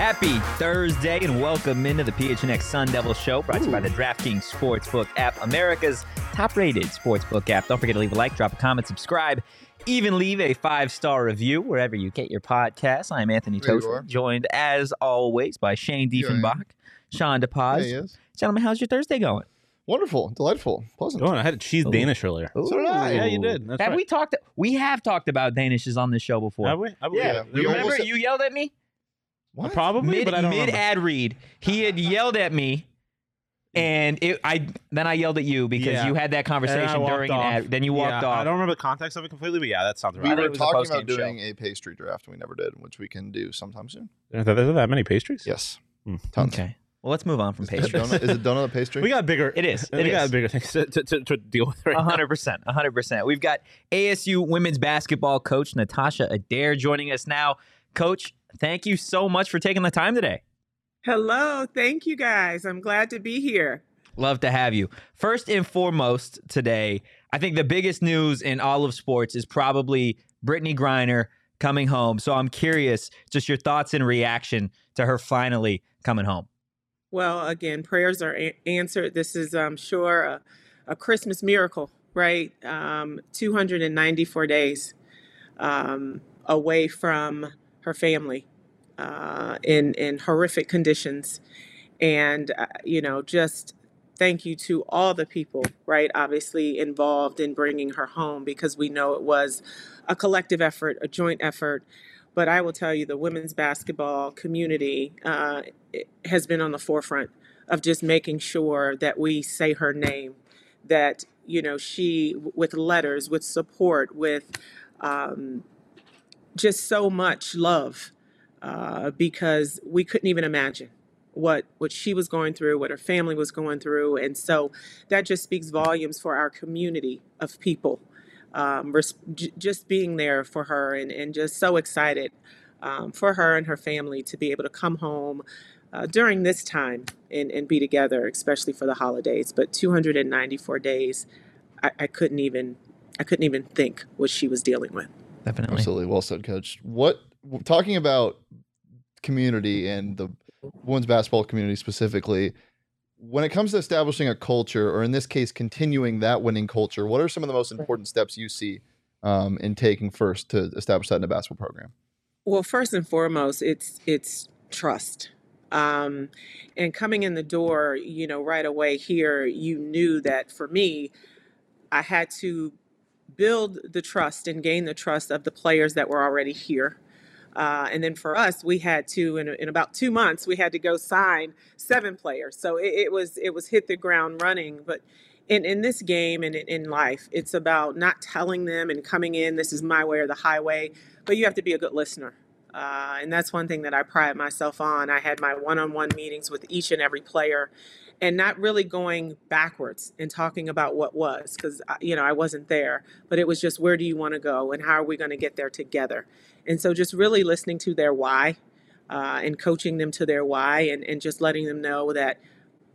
Happy Thursday and welcome into the PHNX Sun Devil Show brought to you by the DraftKings Sportsbook app, America's top rated sportsbook app. Don't forget to leave a like, drop a comment, subscribe, even leave a five star review wherever you get your podcasts. I'm Anthony There you Toshler, are. joined as always by Shane Yeah, I am. Diefenbach, Sean Yeah, DePaz. he is. Gentlemen, how's your Thursday going? Wonderful, delightful, pleasant. Oh, and I had a cheese Ooh. Danish earlier. So did I. Yeah, you did. That's have right. we talked? We have talked about Danishes on this show before. Have we? I believe Yeah, it. we Remember, almost- you yelled at me What? Probably, mid but I don't mid remember. ad read. He had yelled at me, and it, I then I yelled at you because Yeah. you had that conversation walked during an off. ad. Then you walked Yeah, off. I don't remember the context of it completely, but yeah, that sounds We right. think were it was a talking post-game about doing show. a pastry draft, and we never did, which we can do sometime soon. Are there, are there that many pastries? Yes, Hmm. tons. Okay. Well, let's move on from Is it pastries. donut, is it donut a pastry? We got bigger. It is. We It got bigger things to, to, to, to deal with right A now. hundred percent, a hundred percent. We've got ASU women's basketball coach Natasha Adair joining us now. Coach, thank you so much for taking the time today. Hello, thank you guys. I'm glad to be here. Love to have you. First and foremost, today, I think the biggest news in all of sports is probably Brittney Griner coming home. So I'm curious, just your thoughts and reaction to her finally coming home. Well, again, prayers are a- answered. This is, I'm sure, a, a Christmas miracle, right? Um, 294 days um, away from her family uh, in in horrific conditions, and uh, you know, just thank you to all the people, right? Obviously involved in bringing her home because we know it was a collective effort, a joint effort. But I will tell you, the women's basketball community uh, has been on the forefront of just making sure that we say her name, that you know she with letters, with support, with um, just so much love, uh, because we couldn't even imagine what what she was going through, what her family was going through, and so that just speaks volumes for our community of people. Um, res- j- just being there for her and, and just so excited um, for her and her family to be able to come home uh, during this time and, and be together, especially for the holidays. But 294 days, I, I couldn't even I couldn't even think what she was dealing with. Definitely. Absolutely, well said, Coach. What talking about community and the women's basketball community specifically? When it comes to establishing a culture, or in this case, continuing that winning culture, what are some of the most important steps you see um, in taking first to establish that in a basketball program? Well, first and foremost, it's it's trust. Um, and coming in the door, you know, right away here, you knew that for me, I had to build the trust and gain the trust of the players that were already here. Uh, and then for us, we had to in, in about two months, we had to go sign seven players. So it, it was it was hit the ground running. But in, in this game and in, life, it's about not telling them and coming in. This is my way or the highway. But you have to be a good listener. Uh, and that's one thing that I pride myself on. I had my one on one meetings with each and every player and not really going backwards and talking about what was because, you know, I wasn't there, but it was just where do you want to go and how are we going to get there together? And so just really listening to their why uh, and coaching them to their why and, and just letting them know that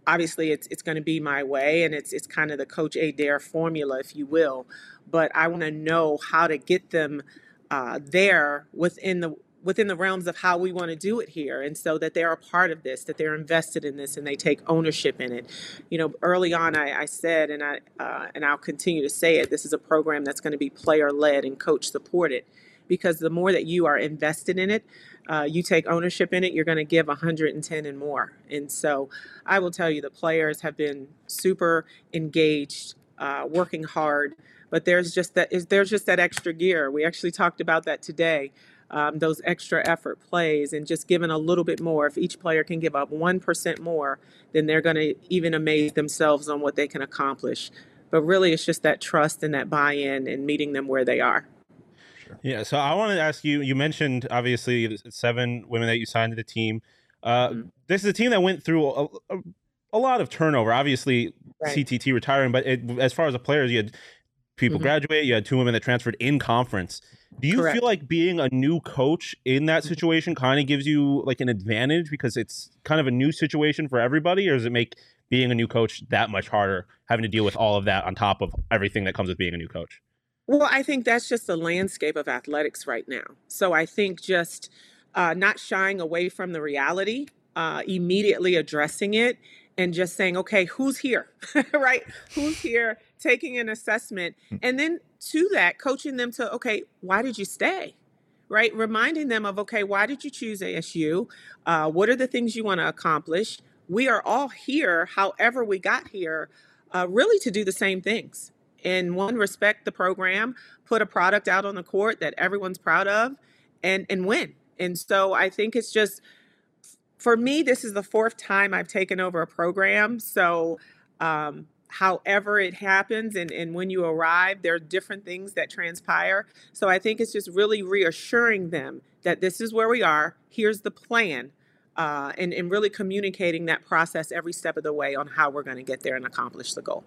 obviously it's it's going to be my way and it's it's kind of the coach Adair formula if you will but I want to know how to get them uh, there within the within the realms of how we want to do it here and so that they're a part of this that they're invested in this and they take ownership in it you know early on i, I said and i uh, and i'll continue to say it this is a program that's going to be player led and coach supported because the more that you are invested in it, uh, you take ownership in it, you're going to give 110 and more. And so I will tell you, the players have been super engaged, uh, working hard. But there's just that is there's just that extra gear. We actually talked about that today. Um, those extra effort plays and just giving a little bit more. If each player can give up one percent more, then they're going to even amaze themselves on what they can accomplish. But really, it's just that trust and that buy-in and meeting them where they are. Yeah, so I want to ask you. You mentioned obviously seven women that you signed to the team. Uh, Mhm. This is a team that went through a, a, a lot of turnover. Obviously, Right. CTT retiring, but it, as far as the players, you had people Mhm. graduate. You had two women that transferred in conference. Do you Correct. feel like being a new coach in that situation kind of gives you like an advantage because it's kind of a new situation for everybody, or does it make being a new coach that much harder, having to deal with all of that on top of everything that comes with being a new coach? Well, I think that's just the landscape of athletics right now. So I think just uh, not shying away from the reality, uh, immediately addressing it, and just saying, okay, who's here? right? Who's here? Taking an assessment. And then to that, coaching them to, okay, why did you stay? Right? Reminding them of, okay, why did you choose ASU? Uh, what are the things you want to accomplish? We are all here, however, we got here, uh, really to do the same things in one respect the program put a product out on the court that everyone's proud of and and win and so i think it's just for me this is the fourth time i've taken over a program so um however it happens and, and when you arrive there are different things that transpire so i think it's just really reassuring them that this is where we are here's the plan uh, and, and really communicating that process every step of the way on how we're going to get there and accomplish the goal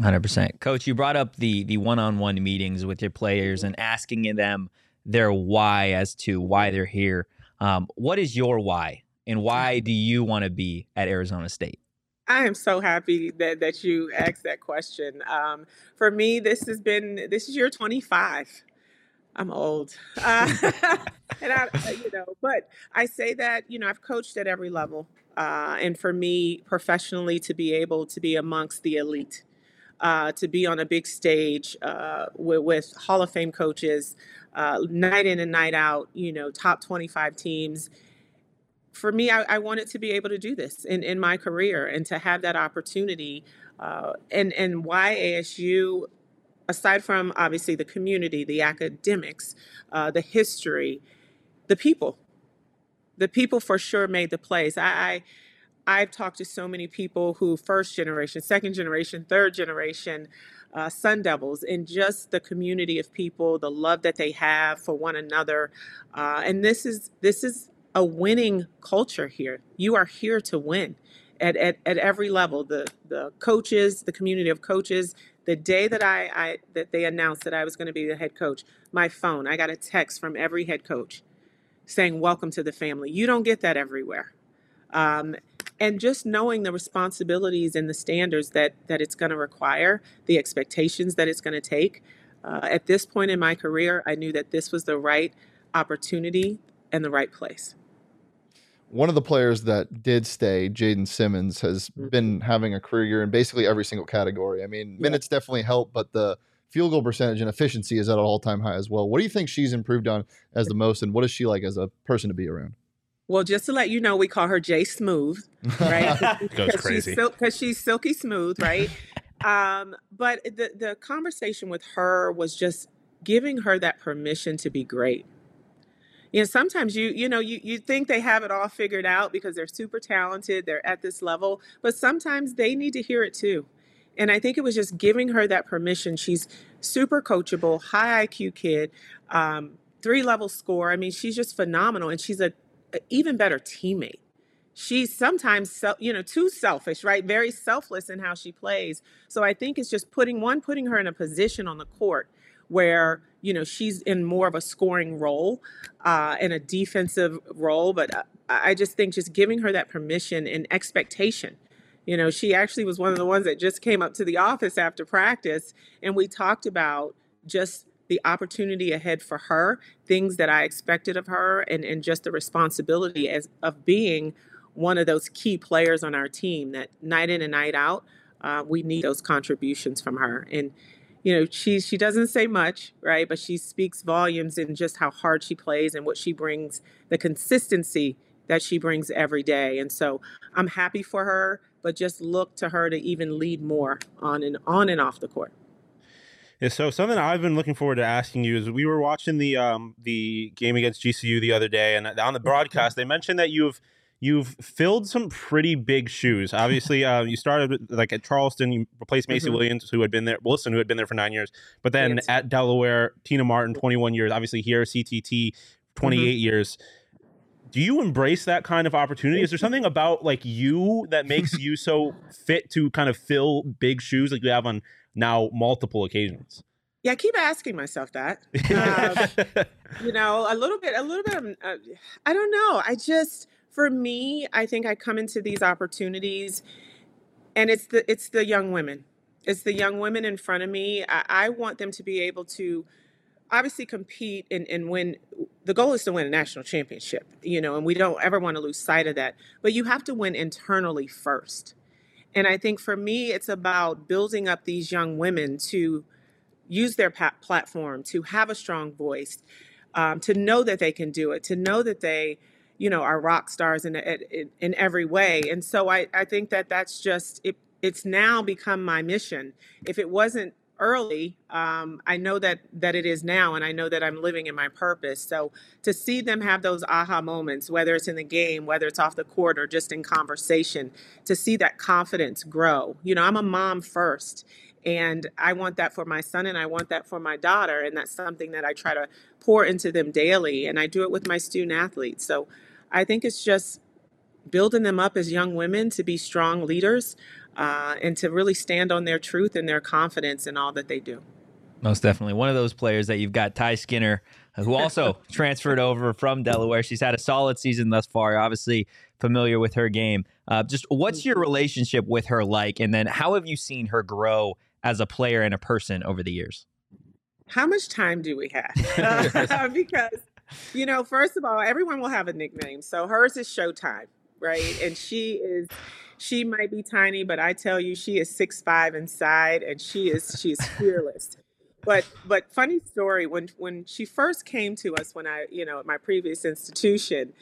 Hundred percent, Coach. You brought up the the one on one meetings with your players and asking them their why as to why they're here. Um, what is your why, and why do you want to be at Arizona State? I am so happy that, that you asked that question. Um, for me, this has been this is year 25. I'm old, uh, and I, you know, but I say that you know I've coached at every level, uh, and for me professionally to be able to be amongst the elite, uh, to be on a big stage uh, with, with Hall of Fame coaches, uh, night in and night out, you know, top 25 teams for me, I, I wanted to be able to do this in, in my career and to have that opportunity. Uh, and, and why ASU, aside from obviously the community, the academics, uh, the history, the people, the people for sure made the place. I, I I've talked to so many people who first generation, second generation, third generation, uh, Sun Devils, and just the community of people, the love that they have for one another, uh, and this is this is a winning culture here. You are here to win at, at, at every level. The the coaches, the community of coaches. The day that I, I that they announced that I was going to be the head coach, my phone, I got a text from every head coach saying, "Welcome to the family." You don't get that everywhere. Um, and just knowing the responsibilities and the standards that that it's going to require, the expectations that it's going to take. Uh, at this point in my career, I knew that this was the right opportunity and the right place. One of the players that did stay, Jaddan Simmons, has Mhm. been having a career year in basically every single category. I mean, Yeah. minutes definitely help, but the field goal percentage and efficiency is at an all time high as well. What do you think she's improved on as the most, and what is she like as a person to be around? Well, just to let you know, we call her Jay Smooth, right? Goes Because crazy. she's, sil- 'cause she's silky smooth, right? um, but the the conversation with her was just giving her that permission to be great. You know, sometimes you you know you you think they have it all figured out because they're super talented, they're at this level, but sometimes they need to hear it too. And I think it was just giving her that permission. She's super coachable, high IQ kid, um, three level score. I mean, she's just phenomenal, and she's a, a even better teammate. She's sometimes, you know, too selfish, right? Very selfless in how she plays. So I think it's just putting one, putting her in a position on the court where you know she's in more of a scoring role uh, a defensive role. But uh, I I just think just giving her that permission and expectation. You know, she actually was one of the ones that just came up to the office after practice, and we talked about just the opportunity ahead for her, things that I expected of her, and, and just the responsibility as of being one of those key players on our team that night in and night out, uh, we need those contributions from her. And, you know, she she doesn't say much, right? But she speaks volumes in just how hard she plays and what she brings, the consistency that she brings every day. And so I'm happy for her, but just look to her to even lead more on and on and off the court. Yeah, so something I've been looking forward to asking you is we were watching the um the game against GCU the other day, and on the broadcast they mentioned that you've you've filled some pretty big shoes. Obviously, uh, you started like at Charleston, you replaced Macy mm-hmm. Williams, who had been there, Wilson, who had been there for nine years, but then yes. at Delaware, Tina Martin, twenty one years. Obviously, here CTT, twenty eight mm mm-hmm. years. Do you embrace that kind of opportunity? Is there something about like you that makes you so fit to kind of fill big shoes like you have on now multiple occasions? Yeah, I keep asking myself that. Um, you know, a little bit, a little bit. Of, uh, I don't know. I just, for me, I think I come into these opportunities, and it's the it's the young women. It's the young women in front of me. I, I want them to be able to obviously compete and, and win the goal is to win a national championship you know and we don't ever want to lose sight of that but you have to win internally first and I think for me, it's about building up these young women to use their platform, to have a strong voice, um, to know that they can do it, to know that they, you know, are rock stars in in, in every way. And so I, I think that that's just it. It's now become my mission. If it wasn't early, um, I know that that it is now, and I know that I'm living in my purpose. So to see them have those aha moments, whether it's in the game, whether it's off the court, or just in conversation, to see that confidence grow. You know, I'm a mom first, and I want that for my son, and I want that for my daughter, and that's something that I try to pour into them daily, and I do it with my student athletes. So I think it's just building them up as young women to be strong leaders uh, and to really stand on their truth and their confidence in all that they do. Most definitely. One of those players that you've got, Tyi Skinner, who also transferred over from Delaware. She's had a solid season thus far. Obviously, familiar with her game. Uh, just what's your relationship with her like? And then how have you seen her grow as a player and a person over the years? How much time do we have? because, you know, first of all, everyone will have a nickname. So hers is Showtime, right? And she is she might be tiny, but I tell you, she is six five inside, and she is she is fearless. but but funny story when when she first came to us when I you know at my previous institution,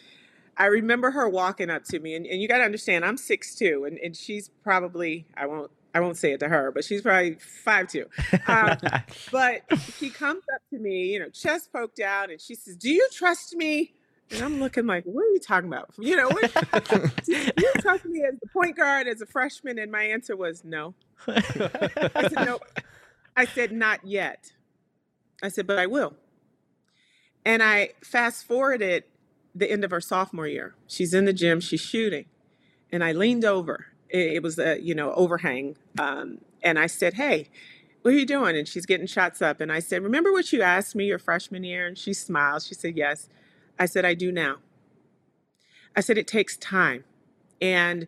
I remember her walking up to me, and, and you got to understand I'm six two, and and she's probably I won't I won't say it to her, but she's probably five two. Um, but she comes up to me, you know, chest poked out, and she says, "Do you trust me?" And I'm looking like, what are you talking about? You know, what, you talk to me as the point guard as a freshman, and my answer was no. I said no. I said not yet. I said, but I will. And I fast forwarded the end of her sophomore year. She's in the gym, she's shooting, and I leaned over. It, was a you know overhang, um, and I said, hey. What are you doing? And she's getting shots up. And I said, Remember what you asked me your freshman year? And she smiled. She said, Yes. I said, I do now. I said, it takes time. And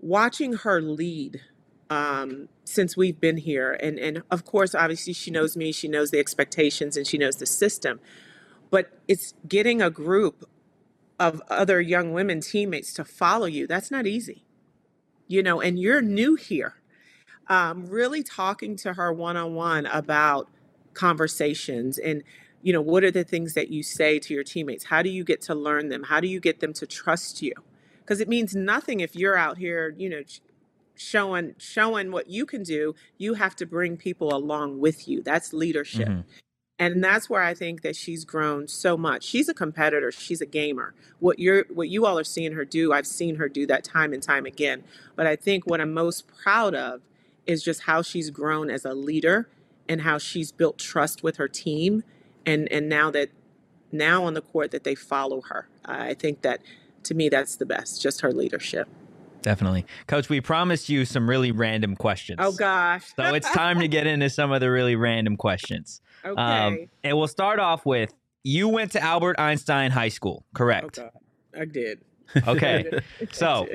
watching her lead um, since we've been here, and, and of course, obviously, she knows me, she knows the expectations, and she knows the system. But it's getting a group of other young women teammates to follow you. That's not easy, you know, and you're new here. Um, really talking to her one on one about conversations and you know what are the things that you say to your teammates? How do you get to learn them? How do you get them to trust you? Because it means nothing if you're out here you know showing showing what you can do. You have to bring people along with you. That's leadership. Mm-hmm. And that's where i think that she's grown so much. She's a competitor. She's a gamer. What you're what you all are seeing her do i've seen her do that time and time again. But i think what i'm most proud of is just how she's grown as a leader and how she's built trust with her team and and now that now on the court that they follow her. I think that to me that's the best just her leadership. Definitely. Coach we promised you some really random questions. Oh gosh. So it's time to get into some of the really random questions okay. um, and we'll start off with you went to albert einstein high school correct? Oh i did. Okay. So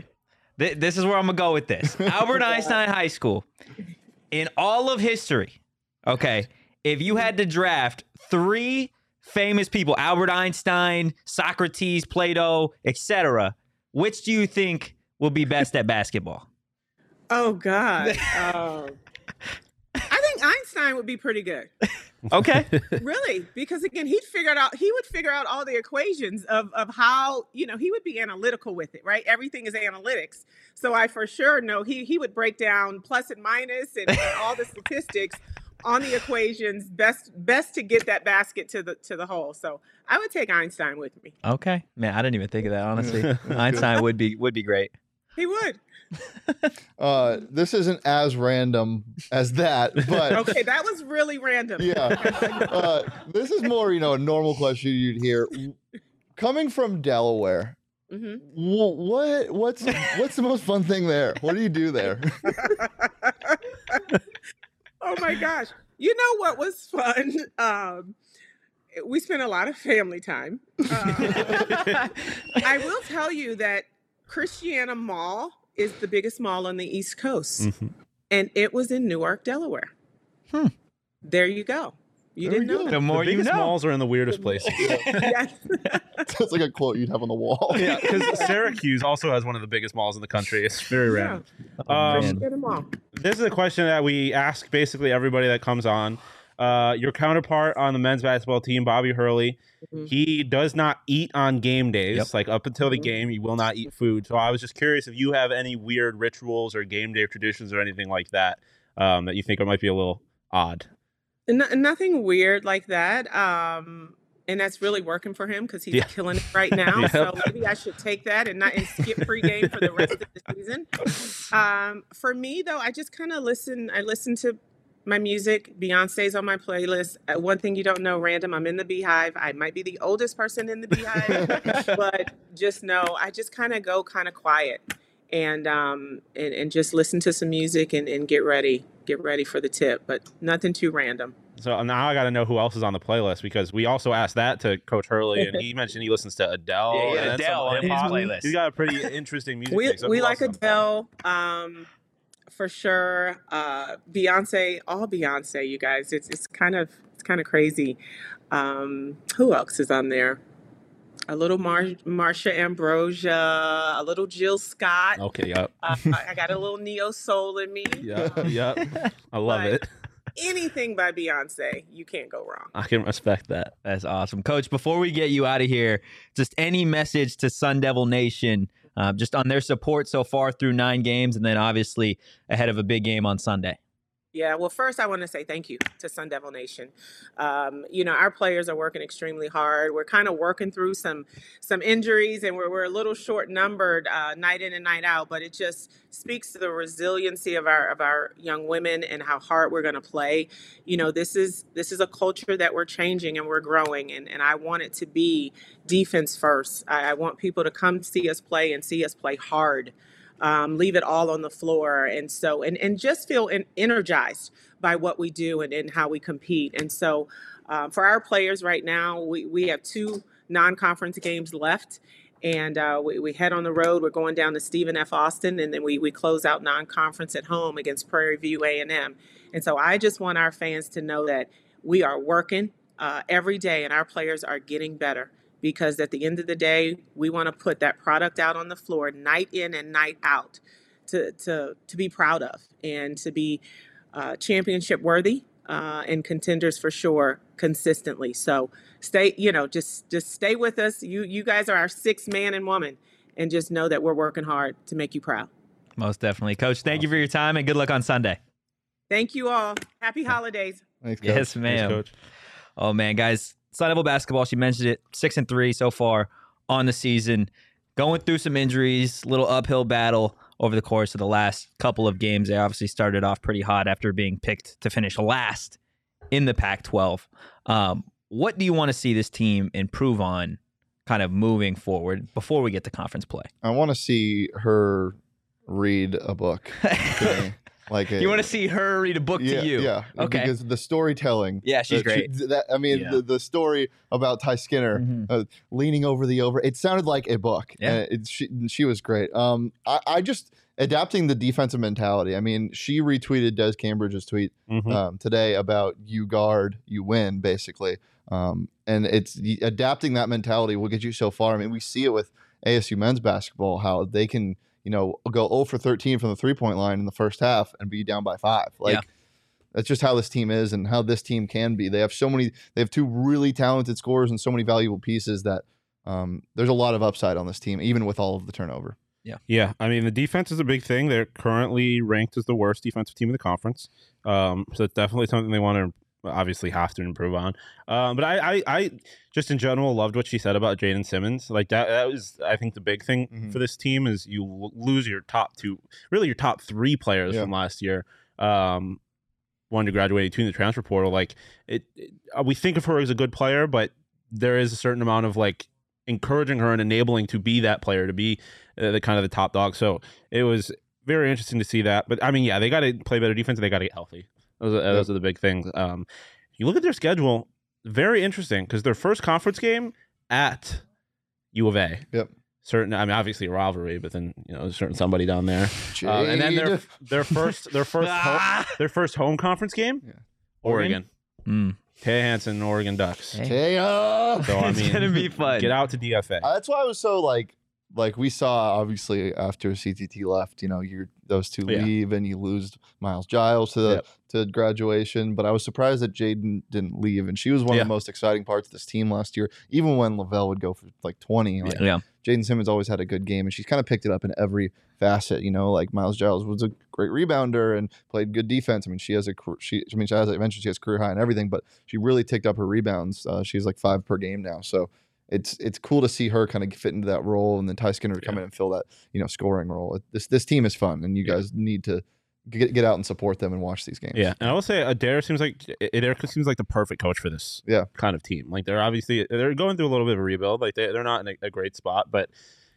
th- this is where i'm gonna go with this. Albert oh einstein high school. In all of history okay if you had to draft three famous people, Albert Einstein, Socrates, Plato, etc., which do you think will be best at basketball? Oh God. Um, I think Einstein would be pretty good. Okay. really because again he'd figured out he would figure out all the equations of of how you know he would be analytical with it right everything is analytics so i for sure know he he would break down plus and minus and, and all the statistics on the equations best best to get that basket to the to the hole so i would take einstein with me Okay. Man, I didn't even think of that, honestly. Einstein would be would be great. he would Uh, this isn't as random as that, but okay that was really random yeah, uh, this is more you know a normal question you'd hear. Coming from Delaware, hmm wh- what what's what's the most fun thing there? What do you do there? oh my gosh. You know what was fun? Um, we spent a lot of family time. Uh, I will tell you that Christiana Mall is the biggest mall on the East Coast, Mhm. and it was in Newark, Delaware. Hmm. There you go. You There didn't know go. The that. more the you biggest know. malls are in the weirdest places. Yes. That's like a quote you'd have on the wall. yeah, because Syracuse also has one of the biggest malls in the country. It's very Yeah. random. Oh, Um, man. Christiana this is a question that we ask basically everybody that comes on. Uh, your counterpart on the men's basketball team, Bobby Hurley, Mhm. he does not eat on game days. Yep. Like up until the Mhm. game, he will not eat food. So I was just curious if you have any weird rituals or game day traditions or anything like that um, that you think might be a little odd. No, nothing weird like that. Um, and that's really working for him because he's Yeah. killing it right now. Yep. So maybe I should take that and not and skip pregame for the rest of the season. Um, for me though, I just kind of listen. I listen to my music. Beyonce's on my playlist. Uh, one thing you don't know, random. I'm in the Beehive. I might be the oldest person in the Beehive, but just know I just kind of go kind of quiet and um and, and just listen to some music and, and get ready get ready for the tip but nothing too random So now I got to know who else is on the playlist because we also asked that to Coach Hurley, and he mentioned he listens to Adele. Yeah, yeah, and Adele on his playlist. He's got a pretty interesting music. we mix. We like else is on the playlist? Adele, um, for sure. Uh, Beyonce, all Beyonce, you guys. It's it's kind of it's kind of crazy. Um, who else is on there? A little Mar- Marsha Ambrosius, a little Jill Scott. Okay, yep, Uh, I got a little neo soul in me. yep, Um, yep. I love but- it. anything by Beyonce, you can't go wrong. I can respect that. That's awesome. Coach, before we get you out of here, just any message to Sun Devil Nation, uh, just on their support so far through nine games, and then obviously ahead of a big game on Sunday. Yeah, well, first I want to say thank you to Sun Devil Nation. Um, you know, our players are working extremely hard. We're kind of working through some some injuries, and we're we're a little short numbered uh, night in and night out. But it just speaks to the resiliency of our of our young women and how hard we're going to play. You know, this is this is a culture that we're changing and we're growing, and and I want it to be defense first. I, I want people to come see us play and see us play hard um, leave it all on the floor. And so and, and just feel en- energized by what we do and, and how we compete. And so um, for our players right now we, we have two non-conference games left. And uh, we, we head on the road. We're going down to stephen f. Austin and then we, we close out non-conference at home against prairie view a&m and so i just want our fans to know that we are working uh, every day and our players are getting better because at the end of the day, we want to put that product out on the floor night in and night out to to to be proud of and to be uh, championship worthy uh, and contenders for sure consistently. So stay, you know, just just stay with us. You you guys are our sixth man and woman, and just know that we're working hard to make you proud. Most definitely. Coach, thank you for your time and good luck on Sunday. Thank you all. Happy holidays. Thanks, Coach. Yes, Thanks, ma'am. Coach. Oh man, guys, Sun Devil basketball. She mentioned it, six and three so far on the season. Going through some injuries, little uphill battle over the course of the last couple of games. They obviously started off pretty hot after being picked to finish last in the Pac-12. Um, what do you want to see this team improve on, kind of moving forward before we get to conference play? I want to see her read a book. to me. Like you want to see her read a book yeah, to you? Yeah. Okay. Because the storytelling. Yeah, she's that she- great. that, I mean, Yeah. the, the story about Tyi Skinner Mhm. uh, leaning over the over. It sounded like a book. Yeah. and it, she, she was great. Um, I, I just adapting the defensive mentality. I mean, she retweeted Des Cambridge's tweet Mhm. um, today about you guard, you win, basically. Um, and it's adapting that mentality will get you so far. I mean, we see it with ASU men's basketball how they can, you know, go 0 for 13 from the three point line in the first half and be down by five. Like, Yeah. That's just how this team is and how this team can be. They have so many. They have two really talented scorers and so many valuable pieces that um, there's a lot of upside on this team, even with all of the turnover. Yeah, Yeah. I mean the defense is a big thing. They're currently ranked as the worst defensive team in the conference, um, so it's definitely something they want to obviously have to improve on. Um, but I, I, I just in general loved what she said about Jaddan Simmons. Like that, that was I think the big thing Mhm. for this team is you lose your top two, really your top three players Yeah. from last year. Um, one to graduate, two in the transfer portal. Like it, it- uh, we think of her as a good player, but there is a certain amount of like encouraging her and enabling to be that player, to be uh, the kind of the top dog. So it was very interesting to see that. But I mean, yeah, they got to play better defense. and They got to get healthy. Those are, those are the big things. Um, you look at their schedule, very interesting because their first conference game at U of A. Yep. Certain, I mean, obviously a rivalry, but then you know, there's certain somebody down there. Uh, and then their their first their first home, their first home conference game, Yeah. Oregon. Mm. Tay Hansen, Oregon Ducks. Hey. Taya. So I It's gonna be fun. Get out to DFA. Uh, that's why I was so like like we saw obviously after CTT left, you know, you those two Yeah. leave and you lose Miles Giles to the Yep. to graduation. But I was surprised that Jaddan didn't leave, and she was one Yeah. of the most exciting parts of this team last year. Even when Loville would go for like twenty, like Yeah. Jaddan Simmons always had a good game, and she's kind of picked it up in every facet. You know, like Miles Giles was a great rebounder and played good defense. I mean, she has a she. I mean, she has I mentioned she has career high and everything, but she really ticked up her rebounds. Uh, she's like five per game now, so it's it's cool to see her kind of fit into that role, and then Tyi Skinner to come in and fill that you know scoring role. This this team is fun, and you Yeah. guys need to get get out and support them and watch these games. Yeah, and I will say Adair seems like Adair seems like the perfect coach for this Yeah. kind of team. Like they're obviously they're going through a little bit of a rebuild. Like they they're not in a, a great spot, but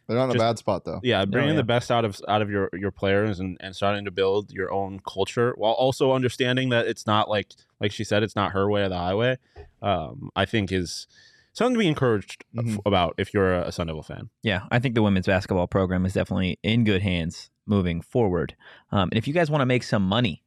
they're not in a bad spot though. yeah, bringing yeah. the best out of out of your your players and and starting to build your own culture while also understanding that it's not like like she said it's not her way or the highway. Um, I think is something to be encouraged f- Mhm. about if you're a Sun Devil fan. Yeah, I think the women's basketball program is definitely in good hands moving forward. Um, and if you guys want to make some money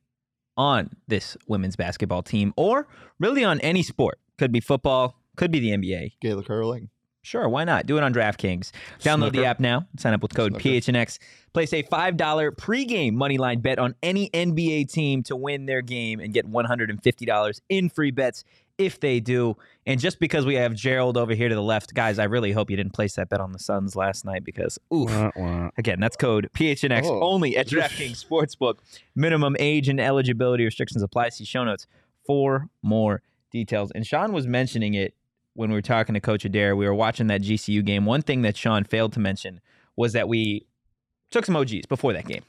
on this women's basketball team, or really on any sport, could be football, could be the NBA. Gaelic hurling. Sure, why not? Do it on DraftKings. Download the app now. Sign up with code Snooker. PHNX. Place a $5 pregame moneyline bet on any NBA team to win their game and get $150 in free bets if they do. And just because we have Gerald over here to the left, guys, I really hope you didn't place that bet on the Suns last night because, oof. Wah, wah. Again, that's code PHNX Oh. only at DraftKings Sportsbook. Minimum age and eligibility restrictions apply. See show notes for more details. And Sean was mentioning it when we were talking to Coach Adair. We were watching that GCU game. One thing that Sean failed to mention was that we took some OGs before that game.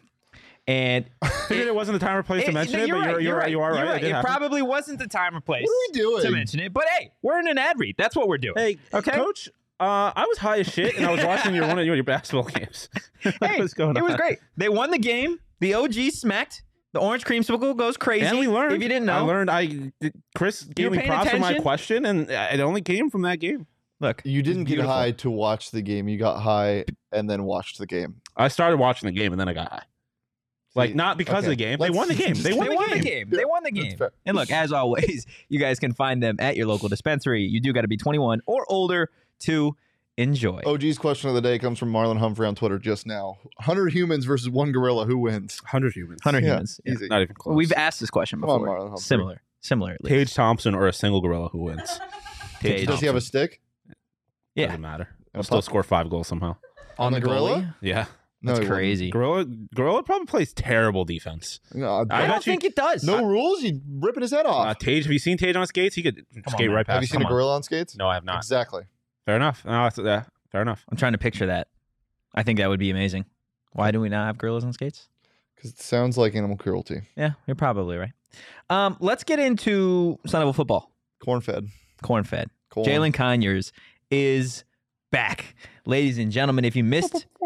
And Figured it wasn't the time or place to mention no, it, but you're, you're, right. You are You're right. It did It probably wasn't the time or place What are we doing? to mention it. But hey, we're in an ad read. That's what we're doing. Hey, Okay. coach. Uh, I was high as shit, and I was watching your one of your, your basketball games. Hey, What's going it was great. They won the game. The OG smacked. The orange creamsicle goes crazy. And we learned. If you didn't know, I learned. I Chris gave me paying props for my question, and it only came from that game. look, You didn't get high to watch the game. You got high and then watched the game. I started watching the game, and then I got high. Like not because of the game. They let's- won the game. They They won, won the, the game. game. They won the game. And look, as always, you guys can find them at your local dispensary. You do got to be 21 or older to enjoy. OG's question of the day comes from Marlon Humphrey on Twitter just now. 100 humans versus one gorilla. Who wins? Hundred humans. 100 Yeah, humans. Yeah. Easy. Not even close. We've asked this question Come on, before. Marlon Humphrey. Similar. Similar. at least. Tage Thompson or a single gorilla who wins. Tage Does he have a stick? Yeah. Doesn't matter. And I'll still score five goals somehow. On the gorilla? Yeah. No, That's he crazy. Gorilla Gorilla probably plays terrible defense. No, I I don't you- think it does. no rules. You ripping his head off. Uh, Tage, have you seen Tage on skates? He could on, skate man. right past. have you seen Come a on. gorilla on skates? No, I have not. Exactly. Fair enough. No, that's, yeah, fair enough. I'm trying to picture that. I think that would be amazing. Why do we not have gorillas on skates? Because it sounds like animal cruelty. Yeah, you're probably right. Um, let's get into Sun Devil football. Corn fed. Corn fed. Corn. Jalin Conyers is back. Ladies and gentlemen, if you missed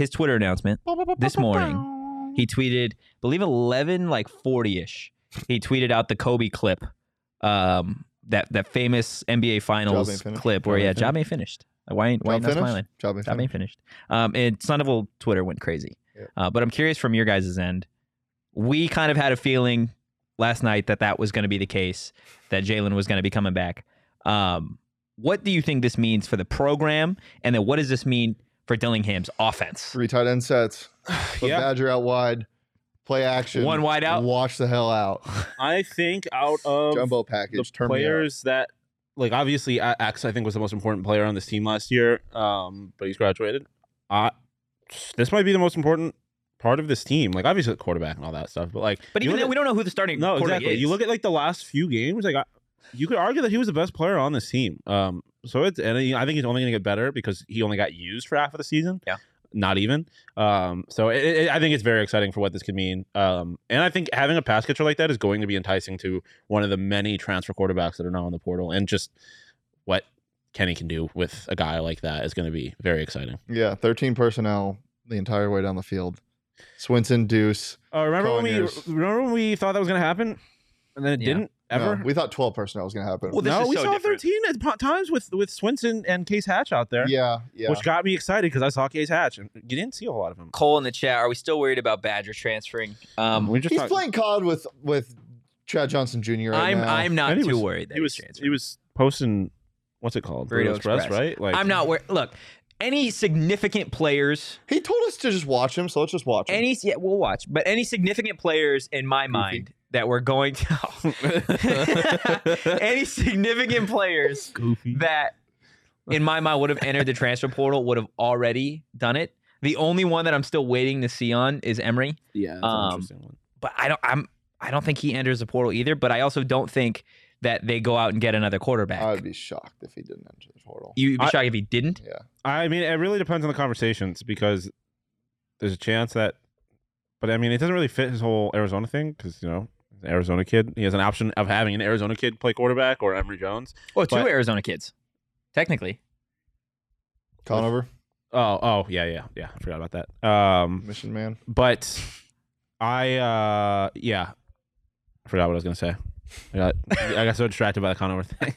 his Twitter announcement this morning, he tweeted, believe 11 like 40ish. He tweeted out the Kobe clip. Um that that famous NBA finals clip where Job yeah, ain't job ain't finished. Why ain't why Job ain't not finished? smiling? Job ain't Job ain't finished. finished. Um, and Sun Devil Twitter went crazy. Yeah. Uh, but I'm curious from your guys' end. We kind of had a feeling last night that that was going to be the case, that Jalin was going to be coming back. Um, what do you think this means for the program? And then what does this mean for Dillingham's offense? Three tight end sets. Put yeah. Badger out wide. Play action. One wide out. Wash the hell out. I think out of Jumbo package. Turn me out. players that like obviously A- X I think was the most important player on this team last year, um, but he's graduated. Uh, this might be the most important part of this team. Like obviously the quarterback and all that stuff, but like But you even look then, at- we don't know who the starting no quarterback exactly. is. You look at like the last few games, like I, you could argue that he was the best player on this team. Um, so it's and I think he's only going to get better because he only got used for half of the season. Yeah. Not even. Um, so it, it, I think it's very exciting for what this could mean. Um, and I think having a pass catcher like that is going to be enticing to one of the many transfer quarterbacks that are now in the portal, and just what Kenny can do with a guy like that is going to be very exciting. Yeah, 13 personnel the entire way down the field. Swinson, Deuce. Uh, remember when we remember when we thought that was going to happen, and then it Yeah. didn't ever. No, we thought 12 personnel was going to happen. Well, no, we so saw different. 13 at times with with Swinson and Case Hatch out there. yeah, yeah. which got me excited because I saw Case Hatch, and you didn't see a whole lot of him. Cole in the chat. Are we still worried about Badger transferring? Um, we just He's talked- playing COD with with Chad Johnson Jr. right I'm now. I'm not too was, worried that He was transferring. he was posting what's it called Burrito Express. right? Like I'm not worried. Look, any significant players, He told us to just watch him, so let's just watch him. any yeah, we'll watch. But any significant players in my mind that we're going to, any significant players goofy. that in my mind would have entered the transfer portal would have already done it. The only one that I'm still waiting to see on is Emory. yeah, that's um, an interesting one. but I don't I'm I don't think he enters the portal either. But I also don't think that they go out and get another quarterback. I'd be shocked if he didn't enter the portal. You'd be I- shocked if he didn't. Yeah. I mean, it really depends on the conversations because there's a chance that, but I mean, it doesn't really fit his whole Arizona thing because you know, he's an Arizona kid. He has an option of having an Arizona kid play quarterback or Emory Jones. Well, two But- Arizona kids, technically. Conover, Oh, oh, yeah, yeah, yeah. I forgot about that. Um, Mission Man. but I, uh, yeah, I forgot what I was gonna say. I got, I got so distracted by the Conover thing.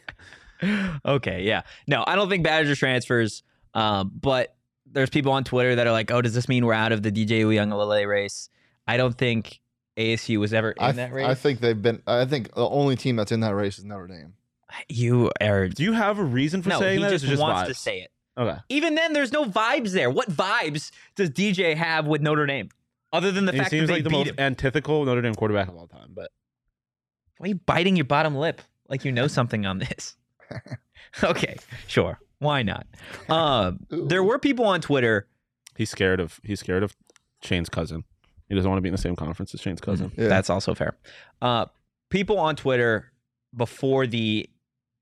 okay, yeah. No, I don't think Badger transfers. Um, but there's people on Twitter that are like, "Oh, does this mean we're out of the DJ Uiagalelei race?" I don't think ASU was ever in I, that race. I think they've been. I think the only team that's in that race is Notre Dame. you are. Do you have a reason for No, saying he that? or just, wants vibes? to say it. Okay. Even then, there's no vibes there. What vibes does DJ have with Notre Dame, other than the And he fact that seems they like the beat most him? antithetical Notre Dame quarterback of all time. But Why are you biting your bottom lip like you know something on this? okay, sure. Why not? Um, there were people on Twitter. he's scared of he's scared of Shane's cousin. He doesn't want to be in the same conference as Shane's cousin. Yeah. That's also fair. Uh, people on Twitter before the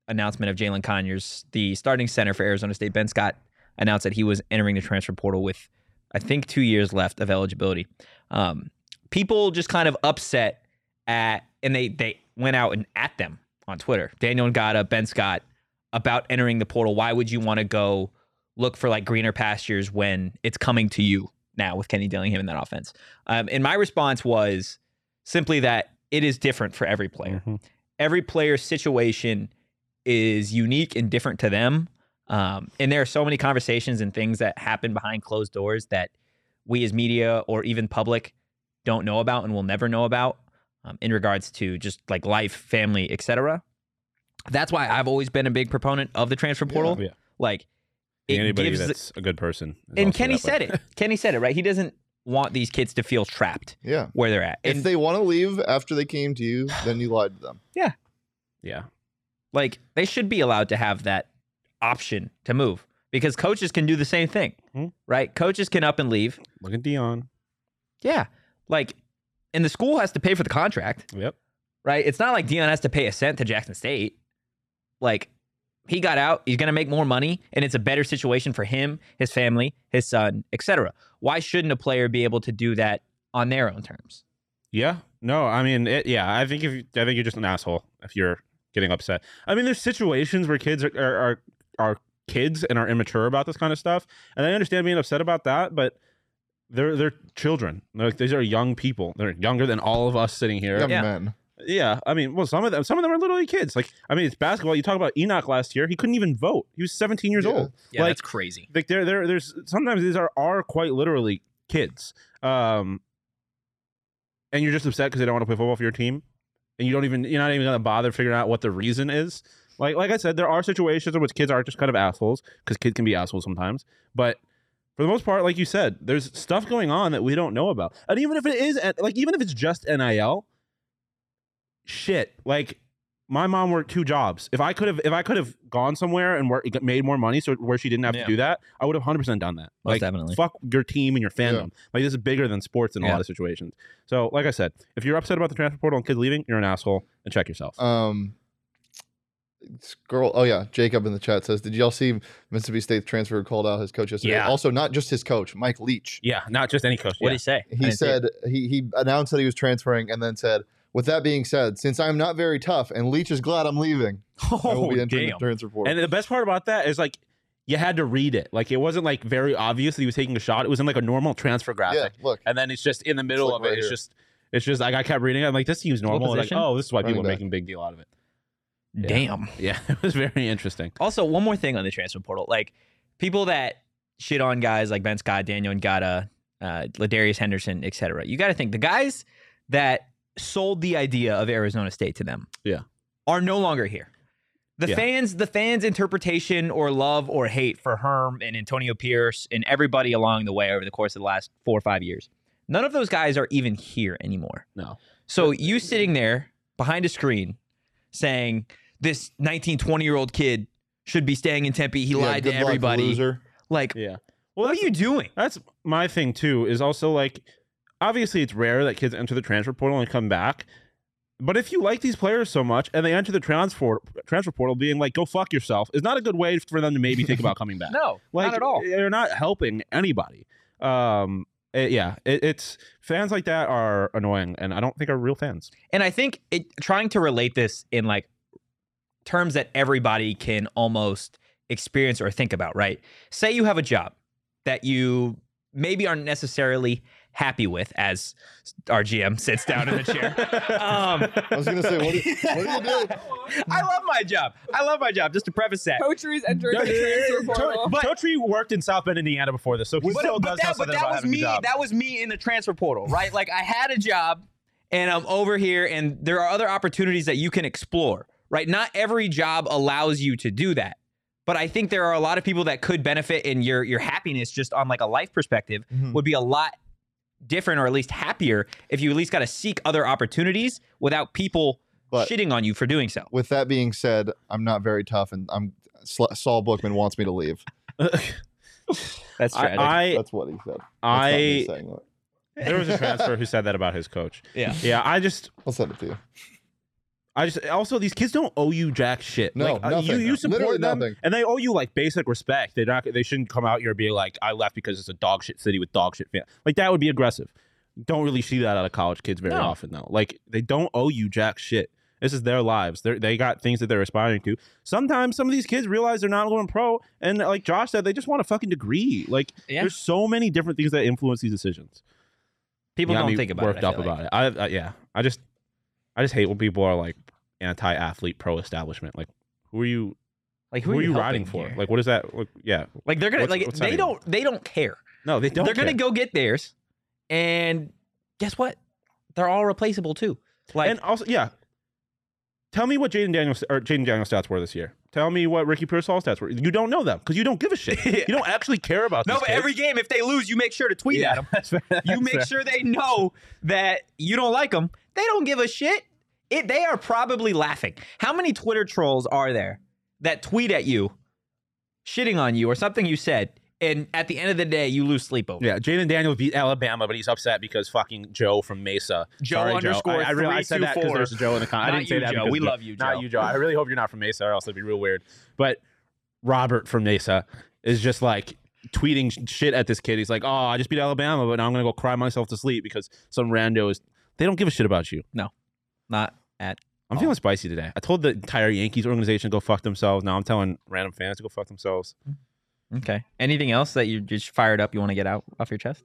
announcement of Jalin Conyers, the starting center for Arizona State, Ben Scott, announced that he was entering the transfer portal with, I think, two years left of eligibility. Um, people just kind of upset at, and they they went out and at them on Twitter. Daniel Ngata, Ben Scott, about entering the portal. Why would you want to go look for like greener pastures when it's coming to you now with Kenny Dillingham in that offense? Um, and my response was simply that it is different for every player. Mhm. Every player's situation is unique and different to them. Um, and there are so many conversations and things that happen behind closed doors that we as media or even public don't know about and will never know about um, in regards to just like life, family, etc. That's why I've always been a big proponent of the transfer portal. Yeah. Like it Anybody gives that's a good person. and Kenny that way. said it. Kenny said it, right? He doesn't want these kids to feel trapped Yeah. where they're at. If they want to leave after they came to you, then you lied to them. yeah. Yeah. Like they should be allowed to have that option to move because coaches can do the same thing, Mhm. right? Coaches can up and leave. Look at Deion. Yeah. Like, and the school has to pay for the contract, Yep. right? It's not like Deion has to pay a cent to Jackson State. Like, he got out, he's going to make more money, and it's a better situation for him, his family, his son, etc. Why shouldn't a player be able to do that on their own terms? Yeah. No, I mean, it, yeah. I think if you- I think you're just an asshole if you're getting upset. I mean, there's situations where kids are are are, are kids and are immature about this kind of stuff, and I understand being upset about that, but. They're they're children. Like these are young people. They're younger than all of us sitting here. Young Yeah. men. Yeah, I mean, well, some of them, some of them are literally kids. Like, I mean, it's basketball. You talk about Enoch last year; he couldn't even vote. He was 17 years Yeah. old. Yeah, Like- that's crazy. Like, there, there, there's sometimes these are are quite literally kids. Um, and you're just upset because they don't want to play football for your team, and you don't even you're not even gonna bother figuring out what the reason is. Like, like I said, there are situations in which kids are just kind of assholes because kids can be assholes sometimes. But for the most part, like you said, there's stuff going on that we don't know about. And even if it is like even if it's just NIL, shit. Like my mom worked two jobs. If I could have if I could have gone somewhere and work, made more money so where she didn't have Yeah. to do that, I would have 100% done that. Most like definitely. fuck your team and your fandom. Like this is bigger than sports in a lot of situations. So, like I said, if you're upset about the transfer portal and kids leaving, you're an asshole and check yourself. Um, girl. Oh yeah, Jacob in the chat says, "Did y'all see Mississippi State transfer called out his coach yesterday? Yeah. Also, not just his coach, Mike Leach. yeah, not just any coach. What yeah. did he say? He didn't see it. said he he announced that he was transferring, and then said, "With that being said, since I'm not very tough, and Leach is glad I'm leaving, I will Oh, be entering damn. the transfer portal." And the best part about that is like you had to read it. Like it wasn't like very obvious that he was taking a shot. It was in like a normal transfer yeah, graphic. look, And then it's just in the middle like of it. right It's just it's just like I kept reading it. I'm like, this seems normal. Like, oh, this is why Running people are back. making a big deal out of it. Yeah. Damn. Yeah, it was very interesting. Also, one more thing on the transfer portal. Like people that shit on guys like Ben Scott, Daniyel Ngata, uh, Ladarius Henderson, etc. You got to think the guys that sold the idea of Arizona State to them, Yeah. are no longer here. The Yeah. fans, the fans' interpretation or love or hate for Herm and Antonio Pierce and everybody along the way over the course of the last four or five years, none of those guys are even here anymore. No. So you sitting there behind a screen saying this 19, 20 year old kid should be staying in Tempe. He yeah, lied to everybody. Loser. Like, Yeah. Well, what are you doing? that's my thing too. Is also like, obviously, it's rare that kids enter the transfer portal and come back. But if you like these players so much and they enter the transfer transfer portal, being like, "Go fuck yourself," is not a good way for them to maybe think about coming back. No, like not at all. they're not helping anybody um it- yeah it, it's fans like that are annoying and i don't think are real fans And I think it trying to relate this in like terms that everybody can almost experience or think about, right? Say you have a job that you maybe aren't necessarily happy with as our GM sits down in the chair. Um, I was gonna say, what do you, what do you do? I love my job. I love my job. Just to preface that. Coachery's entering the transfer portal. But- Totri worked in south bend indiana before this so he But, still but does that, have but something that about was me. That was me in the transfer portal, right? Like I had a job, and I'm over here, and there are other opportunities that you can explore, right? Not every job allows you to do that, but I think there are a lot of people that could benefit, and your your happiness just on like a life perspective Mhm. would be a lot different, or at least happier if you at least got to seek other opportunities without people But- shitting on you for doing so. With that being said, I'm not very tough, and I'm Sl- Saul Bookman wants me to leave. That's tragic. I- That's what he said. That's not me i saying that. there was a transfer who said that about his coach yeah. yeah i just I'll send it to you. I just also these kids don't owe you jack shit. No, like, uh, nothing. you you support Literally them, nothing. and they owe you like basic respect. They're not. They shouldn't come out here and be like, "I left because it's a dog shit city with dog shit fans." Like that would be aggressive. Don't really see that out of college kids very No. often though. Like they don't owe you jack shit. This is their lives. They they got things that they're aspiring to. Sometimes some of these kids realize they're not going pro, and like Josh said, they just want a fucking degree. Like Yeah. there's so many different things that influence these decisions. People don't think about worked it. I up like. about it. I, I yeah. I just I just hate when people are like anti-athlete pro establishment. Like who are you? Like Who, are you riding for? here? Like what is that? Like, yeah. Like they're gonna What's- like what's they don't they don't care. No, they don't. they're gonna go get theirs, and guess what? They're all replaceable too. Like and also, yeah. Tell me what Jayden Daniels or Jayden Daniels stats were this year. Tell me what Ricky Pearsall stats were. You don't know them because you don't give a shit. You don't actually care about. Them. No, but kids. every game if they lose, you make sure to tweet yeah, at them. You make fair. sure they know that you don't like them. They don't give a shit. It they are probably laughing. How many Twitter trolls are there that tweet at you, shitting on you or something you said, and at the end of the day you lose sleep over? it? Yeah, Jayden Daniels beat Alabama, but he's upset because fucking Joe from Mesa. Joe Sorry, underscore I, I, really, I said that because there's a Joe in the comment. I Not didn't say you, that. Joe. We Joe- love you, Not you, Joe. I really hope you're not from Mesa, or else it'd be real weird. But Robert from Mesa is just like tweeting shit at this kid. He's like, "Oh, I just beat Alabama, but now I'm gonna go cry myself to sleep because some rando is." They don't give a shit about you. No, not at I'm feeling spicy today. I told the entire Yankees organization to go fuck themselves. Now I'm telling random fans to go fuck themselves. Mm-hmm. Okay. Anything else that you just fired up you want to get out off your chest?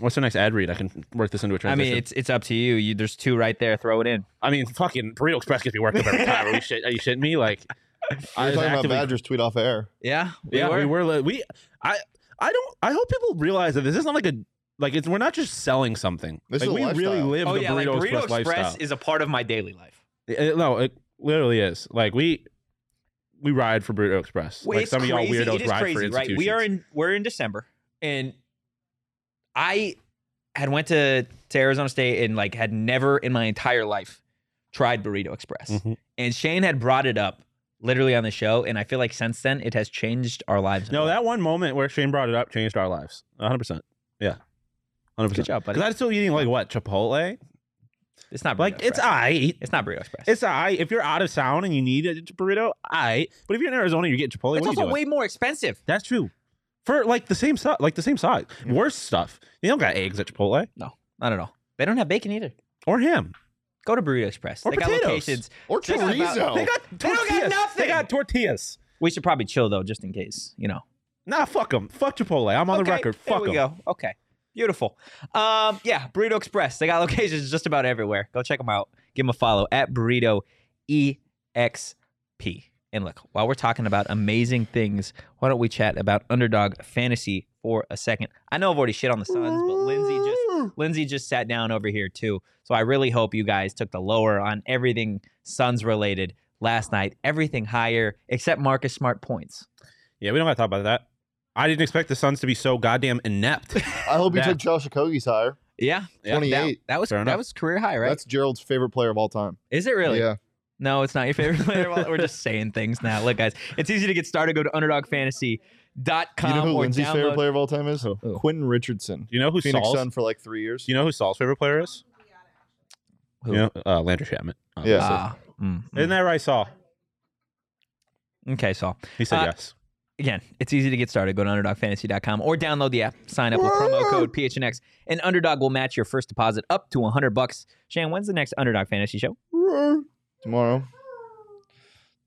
What's the next ad read? I can work this into a I transition. I mean, it's it's up to you. You there's two right there. Throw it in. I mean, fucking Burrito Express gets me worked up every time. Are you shit? Are you shitting me? Like, I You're was talking about actively- Badgers tweet off air. Yeah. yeah, we were. li- We, I, I don't. I hope people realize that this is not like a like it's. We're not just selling something. This like is a we really lifestyle. live Oh the yeah, Burrito, like Burrito Express, Express, lifestyle. is a part of my daily life. It- no, it literally is. Like we, we ride for Burrito Express. Well, like some of y'all crazy. weirdos It is ride crazy, for right? We are in we're in December, and I had went to, to Arizona State and like had never in my entire life tried Burrito Express, Mhm. and Shane had brought it up literally on the show, and I feel like since then it has changed our lives. No, that one moment where Shane brought it up changed our lives. 100. percent Yeah, 100. good percent job, buddy. Because I'm still eating like what Chipotle. It's not Burrito Like it's Express. I. It's not Burrito Express. It's I. If you're out of town and you need a burrito, I. But if you're in Arizona, you're getting Chipotle. It's what are you also doing? way more expensive. That's true. For like the same stuff, like the same size. Worse stuff. They don't got eggs at Chipotle No, Not at all. They don't have bacon either. or ham Go to Burrito Express. Or they got locations. Or Just about- chorizo. They got They don't got tortillas. nothing. They got tortillas. We should probably chill though, just in case. You know. Nah, fuck them. Fuck Chipotle. I'm on the Okay, record. There Fuck we them. go. Okay. Beautiful. Um, yeah, Burrito Express. They got locations just about everywhere. Go check them out. Give them a follow at Burrito EXP. And look, while we're talking about amazing things, why don't we chat about underdog fantasy for a second? I know I've already shit on the Suns, but Lindsay just Lindsay just sat down over here too. So I really hope you guys took the lower on everything Suns related last night. Everything higher except Marcus Smart points. Yeah, we don't got to talk about that. I didn't expect the Suns to be so goddamn inept. I hope you That- took Josh Okogie's higher. Yeah, Yeah, Twenty that, eight. that was Fair that enough. was career high, right? That's Gerald's favorite player of all time. Is it really? Yeah. No, it's not your favorite player. We're just saying things now. Look, guys, it's easy to get started. Go to underdogfantasy.com You know who or Lindsay's download. favorite player of all time is? Who? Who? Quentin Richardson. You know who Phoenix Saul's? Sun for like three years. You know who Saul's favorite player is? Who? You know, uh, Landry Chapman. Yeah. Ah, mm, mm. Isn't that right, Saul? Okay, Saul. He said Uh, yes. Again, it's easy to get started. Go to underdogfantasy.com or download the app. Sign up with promo code PHNX, and Underdog will match your first deposit up to 100 bucks. Shan, when's the next Underdog Fantasy show? Tomorrow.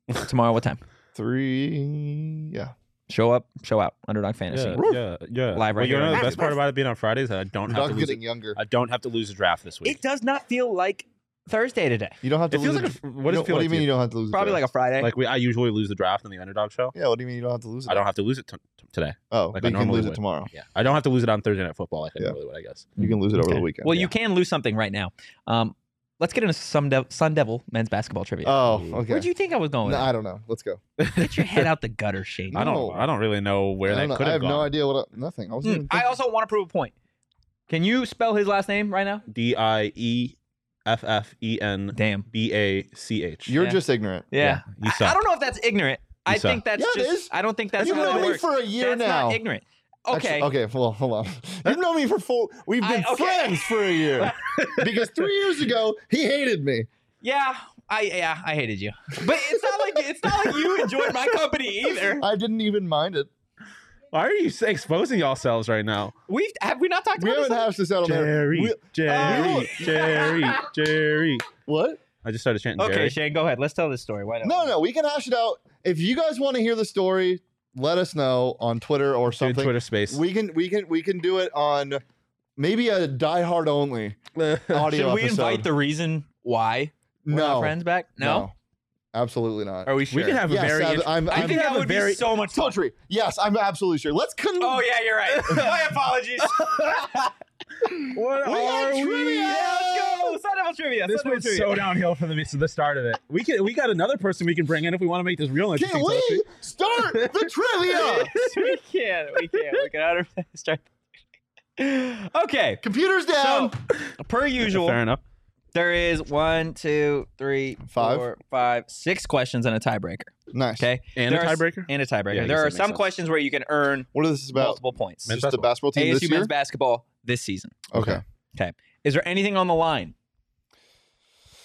Tomorrow, what time? Three. Yeah. Show up, show out. Underdog Fantasy. Yeah, yeah, yeah. Live well, right you here know the best part about it being on Fridays is I don't Your have to lose. getting It. younger. I don't have to lose a draft this week. It does not feel like Thursday today. You don't have to It feels lose. like a- a, what does don't- it feel what do like? you mean you don't have to lose? It? Probably a like a? Friday. Like we, I usually lose the draft in the underdog show. Yeah. What do you mean you don't have to lose it? I don't have to lose it t- t- today. Oh, like but I you can normally lose it would. tomorrow. Yeah, I don't have to lose it on Thursday Night Football. like I Yeah. normally would, I guess. You can lose it over Okay. the weekend. Well, yeah. you can lose something right now. Um, let's get into some Dev- Sun Devil men's basketball trivia. Oh, okay. Where'd you think I was going? No, I don't know. Let's go. that? Get your head out the gutter, Shane. I don't. I don't really know where I, that don't know. could I have have no gone. idea what. I, nothing. I wasn't Hmm. I also want to prove a point. Can you spell his last name right now? D I E F F E N Damn. B A C H. You're Yeah. just ignorant. Yeah. you I, suck. I don't know if that's ignorant. I suck. think that's Yeah, it just. is. I don't think that's You've how known it me works. for a year that's now. not ignorant. Okay. Actually, okay. Well, hold on. You've known me for four. We've I- been okay. friends for a year. because three years ago he hated me. Yeah. I yeah I hated you, but it's not like it's not like you enjoyed my company either. I didn't even mind it. Why are you exposing yourselves right now? We've have we not talked We about haven't this? hashed this out on there. Jerry, We- Jerry, uh, Jerry, Jerry. what? I just started chanting Okay, Jerry. Shane, go ahead. Let's tell this story. Why not? No, no, we can hash it out. If you guys want to hear the story, let us know on Twitter or Do something. Twitter space. We can we can we can do it on maybe a Die Hard only audio Should we episode. invite the reason why we're no not friends back? No. Absolutely not. Are we sure? We can have a yes, very. I'm, int- I'm, I I'm think that a would very- be so much fun. Totally. Yes, I'm absolutely sure. Let's con- Oh yeah, you're right. My apologies. what We are we? trivia! yeah, let's go. Sun Devil trivia. This Sun went trivia. so downhill from the, the start of it. We can. We got another person we can bring in if we want to make this real interesting. Can we Toasty. start the trivia? we can. We can. We can under- start. Okay. Computers So, down. per usual, Fair enough. There is one, two, three, Five. four, five, six questions and a tiebreaker. nice. Okay. And There a are s- tiebreaker. And a tiebreaker. Yeah, I guess there are makes some sense. questions where you can earn What is this about? multiple points. Men's Just the basketball team ASU this year? men's basketball this season. okay. Okay. Is there anything on the line?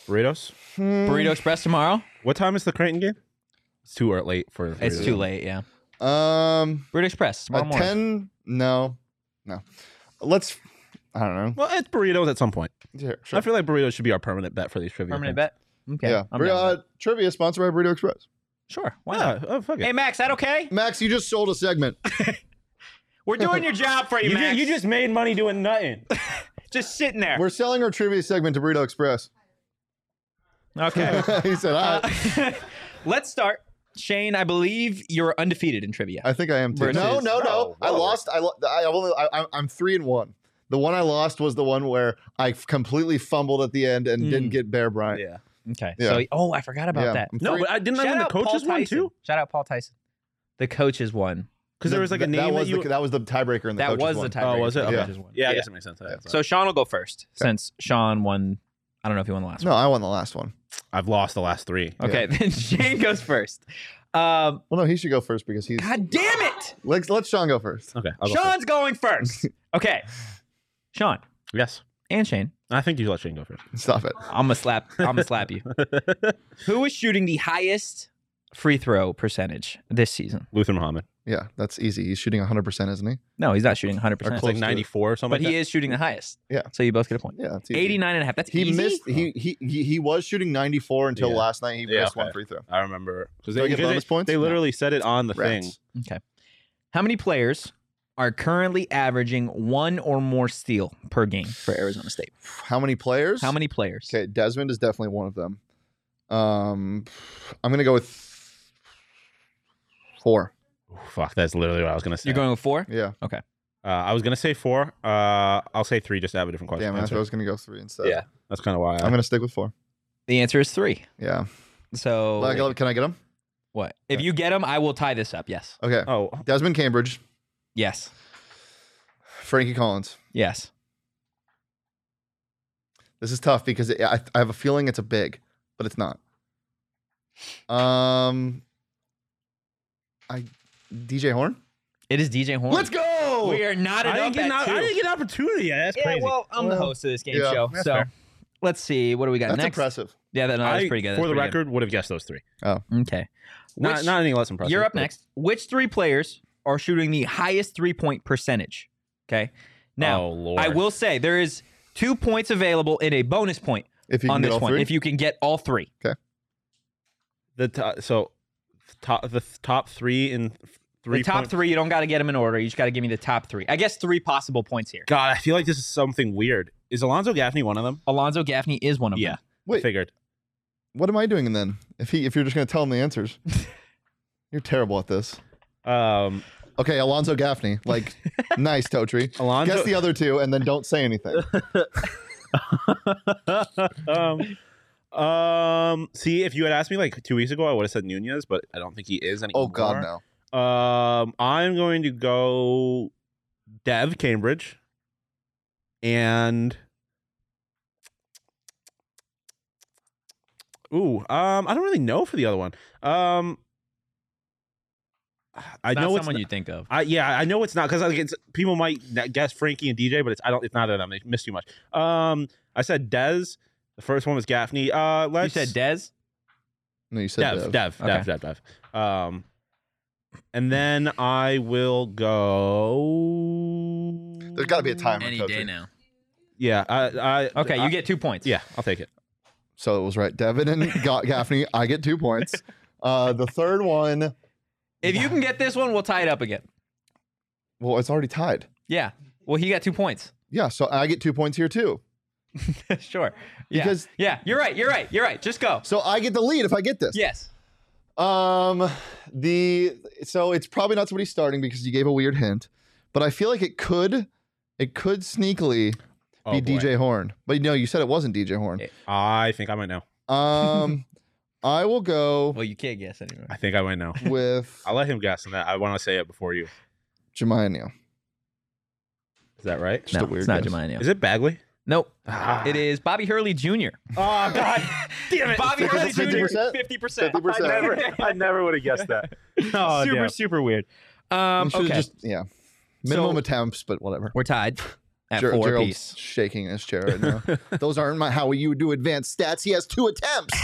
Burritos. Hmm. Burrito Express tomorrow? What time is the Creighton game? It's too early late for. It's too late, yeah. Um, Burrito Express tomorrow a morning. ten? No, no. Let's. I don't know. Well, it's burritos at some point. Yeah, sure. I feel like burritos should be our permanent bet for these trivia. Permanent things. bet? Okay. yeah. Bur- uh, trivia sponsored by Burrito Express. Sure. Why Yeah. not? Oh fuck it. Hey, Max, that okay? Max, you just sold a segment. We're doing your job for you, you, ju- Max. you just made money doing nothing. just sitting there. We're selling our trivia segment to Burrito Express. okay. he said, "All right." Uh, let's start. Shane, I believe you're undefeated in trivia. I think I am too. Versus- No, no, no. No, I lost. I, lo- I only. I, I'm- I'm three and one. The one I lost was the one where I completely fumbled at the end and Mm. didn't get Bear Bryant. yeah. Okay. Yeah. So oh, I forgot about Yeah, that. No, but I didn't I Shout win the out Paul coaches one Tyson. too. Shout out Paul Tyson. The coaches won. Because there was like a name that was you. the, that was the tiebreaker in the That coaches was one. the tiebreaker. oh, was it? for Yeah. one. Yeah, I guess it makes sense. Yeah. So Sean will go first since Sean won. I don't know if he won the last one. No, one. I won the last one. I've lost the last three. Okay, then Shane goes first. Um, Well, no, he should go first because he's. God damn it! Let's let Sean go first. Okay. I'll go first. Sean's going first. Okay, Sean Yes. and Shane. I think you let Shane go first. Stop it. I'm gonna slap. I'm gonna slap you. Who is shooting the highest free throw percentage this season? Luther Muhammad. Yeah, that's easy. He's shooting 100%, isn't he? No, he's not shooting 100. Or percent It's close like 94 or something But like he is shooting the highest. Yeah. So you both get a point. Yeah, it's easy. 89 and a half. That's He easy. missed. He, oh. he he he was shooting 94 until Yeah. last night. He Yeah, missed one free throw. I remember. Because Do I they, get because bonus they, points? they No. literally said it on the thing. Okay. How many players are currently averaging one or more steal per game for Arizona State? How many players? How many players? Okay, Desmond is definitely one of them. Um, I'm gonna go with four. Ooh, fuck, that's literally what I was gonna say. You're going with four? Yeah, Okay. Uh, I was gonna say four. Uh, I'll say three just to have a different question. damn. it, I answer. thought I was gonna go three instead. Yeah. That's kind of why. I, I'm gonna stick with four. The answer is three. Yeah. So Like, Can I get them? what? If you get them, I will tie this up. Yes. Okay. oh, Desmond Cambridge, Yes. Frankie Collins. Yes. This is tough because it, I, I have a feeling it's a big, but it's not. Um, I DJ Horn. It is DJ Horn. Let's go. We are not I enough didn't, get an, at I didn't get an opportunity. yet. That's yeah, crazy. well, I'm the host of this game yeah, show. So fair. let's see. What do we got That's next? impressive. Yeah, that, no, that's I, pretty good. For the pretty good. record, would have guessed those three. Oh, Okay. Not, Which- not any less impressive. You're up next. Which three players are shooting the highest three point percentage? Okay. Now, oh, Lord. I will say there is two points available in a bonus point If you on this all one three. if you can get all three. Okay. the to- so top the top three in three. the top point- three, you don't got to get them in order. You just got to give me the top three. I guess three possible points here. God, I feel like this is something weird. Is Alonzo Gaffney one of them? Alonzo Gaffney is one of Yeah, them. Yeah, Wait, figured. what am I doing then? If he, if you're just gonna tell him the answers, you're terrible at this. Um, Okay, Alonzo Gaffney. Like, nice, Totri. Alonzo. Guess the other two and then don't say anything. um, um, see, if you had asked me like two weeks ago, I would have said Nunez, but I don't think he is anymore. Oh God, no. Um, I'm going to go Dev Cambridge, and ooh, um, I don't really know for the other one. Um, I Not know it's someone not- you think of. I yeah, I know it's not because like people might guess Frankie and DJ, but it's I don't. It's neither of them. They missed too much. Um, I said Dez. The first one was Gaffney. Uh, You let's said Dez. No, you said Dev, Dev. Dev, Dev, Okay. Dev, Dev. Um, and then I will go. There's got to be a timer. Any day now. Yeah. I, I, Okay, I- you get two points. Yeah, I'll take it. So it was right. Devan and Ga- Gaffney. I get two points. Uh, the third one. If you can get this one, we'll tie it up again. Well, it's already tied. Yeah. Well, he got two points. Yeah, so I get two points here too. sure. Yeah. Because- yeah, you're right. You're right. You're right. Just go. So I get the lead if I get this. Yes. Um, the so it's probably not somebody starting because you gave a weird hint, but I feel like it could, it could sneakily Oh, be boy. DJ Horn. But no, you said it wasn't DJ Horn. I think I might know. Um, I will go Well, you can't guess anymore. I think I might know. with I'll let him guess, and that I want to say it before you. Jamiya Neal. Is that right? Just no, a weird it's not guess. Jamiya Neal. Is it Bagley? Nope. Ah. It is Bobby Hurley Jr. Oh God! Damn it! Bobby Hurley Jr. 50%? Fifty percent. I never, I never would have guessed that. Oh, super damn. super weird. Um, We okay, just yeah, minimum So- attempts, but whatever. we're tied at Ger- four Gerald's apiece. shaking his chair right now. Those aren't my how you do advanced stats. He has two attempts.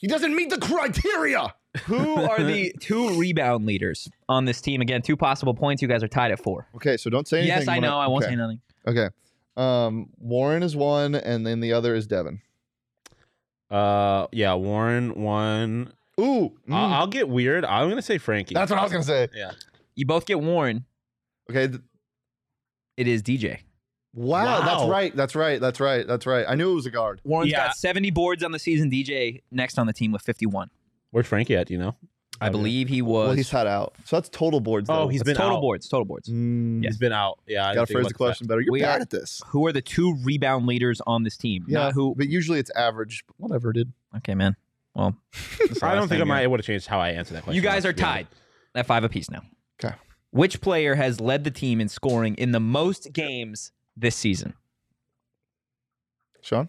He doesn't meet the criteria. Who are the two rebound leaders on this team? Again, two possible points. You guys are tied at four. Okay, so don't say anything. Yes, I know. I won't okay. say nothing. Okay. Um, Warren is one, and then the other is Devan. Uh, yeah, Warren one. Ooh, mm, I'll, I'll get weird. I'm gonna say Frankie. that's what I was gonna say. yeah. You both get Warren. Okay. th- It is DJ. Wow, that's right. That's right. That's right. That's right. I knew it was a guard. Warren's Yeah. got 70 boards on the season. DJ next on the team with 51. Where's Frankie at? Do you know? I believe he was. Well, he's had out. So that's total boards. Oh, though. he's It's been total out. boards. Total boards. Mm, He's been out. Yeah, I Gotta phrase the question better. You're We bad are- at this. Who are the two rebound leaders on this team? Yeah, Not who. But usually it's average. Whatever, dude. Okay, man. Well, I don't think I might would have changed how I answered that question. You guys are to be honest. tied at five apiece now. Okay. Which player has led the team in scoring in the most games this season? Sean.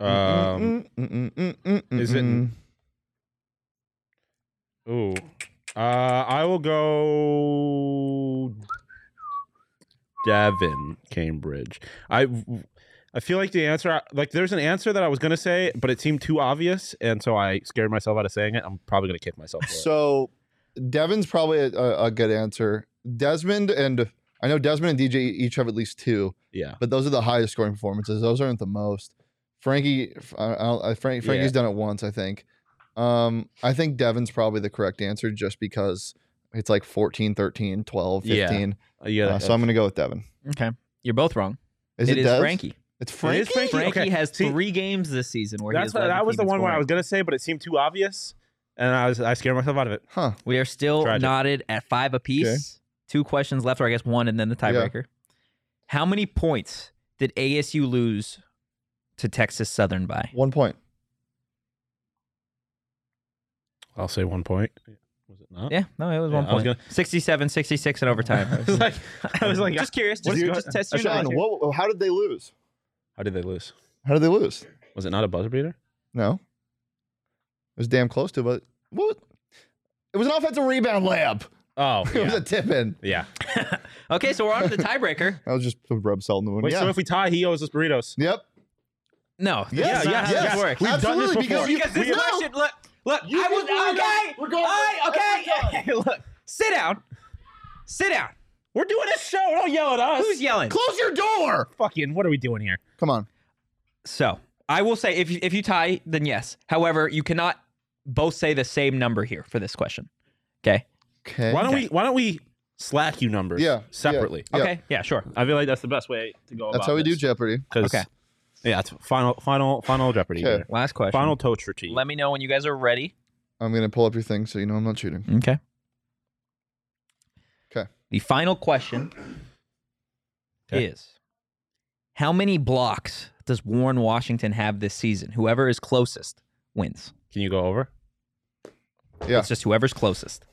Um, is it- ooh, uh, I will go Devan Cambridge. I I feel like the answer like there's an answer that I was gonna say, but it seemed too obvious, and so I scared myself out of saying it. I'm probably gonna kick myself. For it. So Devin's probably a, a, a good answer. Desmond and I know Desmond and DJ each have at least two, Yeah, but those are the highest scoring performances. Those aren't the most. Frankie, I, I, I- Frank, Frankie's Yeah. done it once, I think. Um, I think Devan's probably the correct answer just because it's like 14, 13, 12, Yeah. 15. yeah. Uh, so I'm going to go with Devan. Okay, you're both wrong. Is it it, is Dev? Frankie. It's Frankie. is Frankie? Frankie Okay, has see, three games this season where he That's has what, that was the in one where I was gonna say, but it seemed too obvious, and I was I scared myself out of it. Huh. We are still Tragic. knotted at five apiece. Okay. Two questions left, or I guess one, and then the Yeah. tiebreaker. How many points did ASU lose to Texas Southern by? One point. I'll say one point. Was it not? Yeah, no, it was Yeah, one I was point. 67, 66 in overtime. I was like, I was like, just curious. Just, is- just test your Sean, knowledge. what, how did they lose? how did they lose? How did they lose? Was it not a buzzer beater? No. It was damn close to, but what? It was an offensive rebound layup. Oh, It was yeah. a tip in. yeah. Okay, so we're on to the tiebreaker. That was just to rub salt in the wound. Wait, yeah. so if we tie, he owes us burritos. yep. No, Yes, that's not yes, how yes. We've done this Absolutely, before. because you- Because this we- question, look, look, You I was okay. we're going I- every okay, look, sit down, sit down. We're doing a show. Don't yell at us. Who's yelling? Close your door. fucking? What are we doing here? Come on. So I will say, if you, if you tie, then yes. However, you cannot both say the same number here for this question. Okay. Okay. Why don't Okay. we? Why don't we slack you numbers? Yeah, yeah. Separately. Yeah. Okay. Yeah. Sure. I feel like that's the best way to go. That's how we do Jeopardy. Okay. Yeah, it's final, final, final Jeopardy. Okay. here. Last question. Final toast for tea. Let me know when you guys are ready. I'm gonna pull up your thing so you know I'm not cheating. Okay. Okay. The final question 'Kay. is How many blocks does Warren Washington have this season? Whoever is closest wins. Can you go over? Yeah. It's just whoever's closest.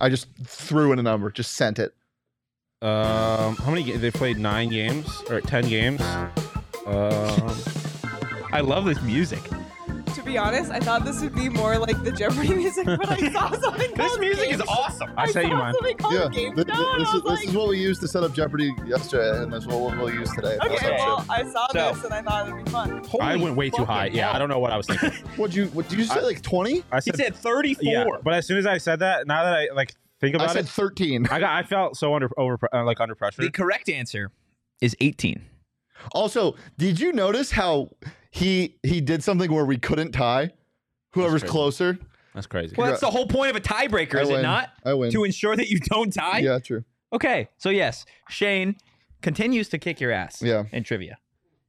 I just threw in a number, just sent it. Um, how many? They played nine games or ten games. Um, I love this music. To be honest, I thought this would be more like the Jeopardy music, but I saw something This called music is awesome. I say you saw mine. something called Yeah. Games Th- th- Now, this, is, this like, is what we used to set up Jeopardy yesterday, and that's what we'll, we'll use today. okay, well. I saw So- this and I thought it'd be fun. I went way too fucking high. Yeah. I don't know what I was thinking. What'd you? What did you say? I- like 20? I He said, said 34. yeah, but as soon as I said that, now that I like think about it, I said it, 13. I got I felt so under over uh, like under pressure. the correct answer is 18. Also, did you notice how he he did something where we couldn't tie? Whoever's crazy. closer. That's crazy. Well, that's the whole point of a tiebreaker, I is it win. not? I win. To ensure that you don't tie? Yeah, true. Okay, so yes, Shane continues to kick your ass Yeah. in trivia.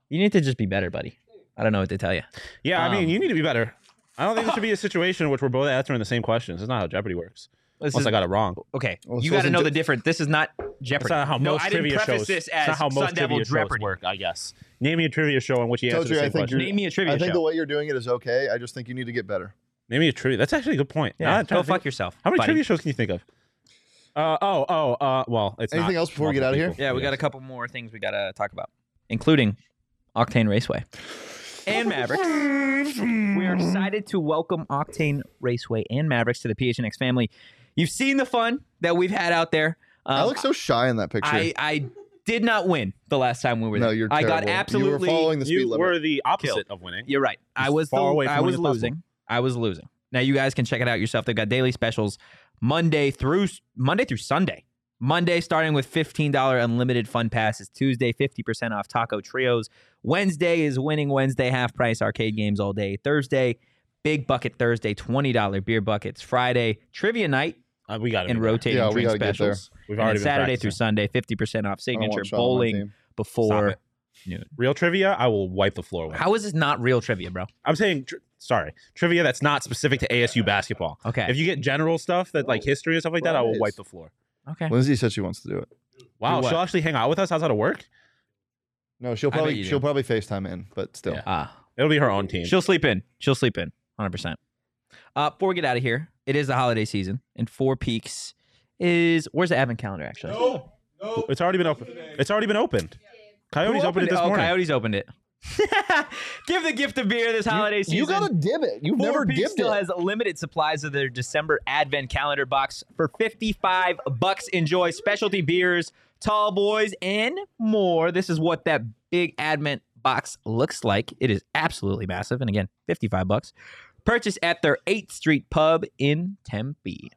You need to just be better, buddy. I don't know what to tell you. yeah, I um, mean, you need to be better. I don't think there should be a situation in which we're both answering the same questions. That's not how Jeopardy works. This Unless is, I got it wrong. okay, Well, you so got to isn't know Je- the difference. This is not Jeopardy. That's not how no, most I didn't trivia preface shows. this That's as not how most Sun Devil trivia shows Jeopardy. work. I guess. Name me a trivia show on which you answer Told the you, I think question. Name me a trivia show. I think show. the way you're doing it is okay. I just think you need to get better. Name me a trivia. That's actually a good point. Now yeah, that I'm trying go to think- fuck yourself. How many buddy. trivia shows can you think of? Uh, oh, oh, uh, well, it's Anything not else before we get multiple out of here? people. Yeah, we got a couple more things we got to talk about, including Octane Raceway and Mavericks. we are excited to welcome Octane Raceway and Mavericks to the PHNX family. You've seen the fun that we've had out there. I Um, look so shy in that picture. I, I did not win the last time we were there. no, there. you're I terrible. got absolutely. You were following the speed You limit. were the opposite Killed. of winning. You're right. I As was far the, away from I was winning as possible. losing. I was losing. Now you guys can check it out yourself. They've got daily specials Monday through Monday through Sunday. Monday starting with $15 unlimited fun passes. Tuesday 50% off taco trios. Wednesday is winning Wednesday half price arcade games all day. Thursday big bucket Thursday $20 beer buckets. Friday trivia night Uh, we got it. and rotating Yeah, we drink gotta there. specials. We've And already then been Saturday through. Sunday 50% off I don't want signature Sean on my bowling before noon. Real trivia, I will wipe the floor with. How is this not real trivia, bro? I'm saying tr- sorry, trivia that's not specific to ASU basketball. Okay. If you get general stuff that like history and stuff like that, I will wipe the floor. okay. Lindsay said she wants to do it. Wow, what? she'll actually hang out with us. How's that to work? No, she'll bet probably you she'll probably FaceTime in, but still. Yeah. Ah. It'll be her own team. She'll sleep in. She'll sleep in. 100%. Uh, before we get out of here, it is the holiday season, and Four Peaks is where's the advent calendar actually? No, no. It's already been open. It's already been opened. Coyotes Who opened it this Oh, morning. Coyotes opened it. Give the gift of beer this holiday season. You gotta dib it. You've Four never Peaks dipped still it. has limited supplies of their December Advent calendar box for 55 bucks. Enjoy specialty beers, tall boys, and more. This is what that big Advent box looks like. It is absolutely massive. And again, 55 bucks. Purchase at their 8th Street pub in Tempe.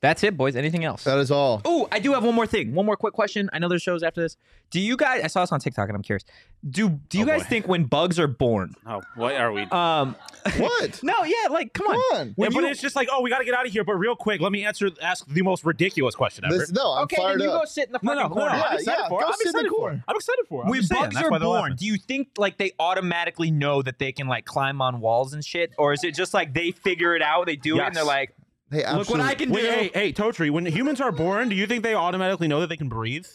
That's it, boys. Anything else? That is all. Oh, I do have one more thing. One more quick question. I know there's shows after this. Do you guys? I saw this on TikTok, and I'm curious. Do Do you Oh, guys boy. think when bugs are born? Oh, what are we? Um, What? no, yeah, like come Come on. on. Yeah, When but you- it's just like, oh, we got to get out of here. But real quick, let me answer, ask the most ridiculous question ever. This, no, I'm okay, fired then you up. go sit in the no, fucking no, no, corner. no, Yeah, I'm excited yeah, for. it. go I'm sit in the excited for. corner. I'm excited for. it. I'm When just saying, bugs that's are they're born, laughing. do you think like they automatically know that they can like climb on walls and shit, or is it just like they figure it out, they do it, and they're Yes. like, Hey, look what I can do? Wait, hey, hey, Totri, when humans are born, do you think they automatically know that they can breathe?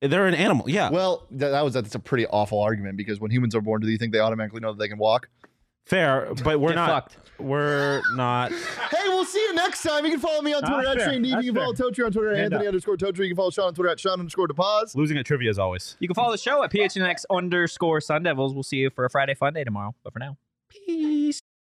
They're an animal. Yeah. Well, that, that was that's a pretty awful argument because when humans are born, do you think they automatically know that they can walk? Fair, but we're Get not. fucked. We're not. Hey, we'll see you next time. You can follow me on Ah, Twitter at fair. Shane You can follow Totri on Twitter at Hand Anthony up. underscore Totri. You can follow Sean on Twitter at Sean underscore DePaz. Losing at trivia as always. you can follow the show at PHNX underscore Sun Devils. We'll see you for a Friday Fun Day tomorrow. But for now.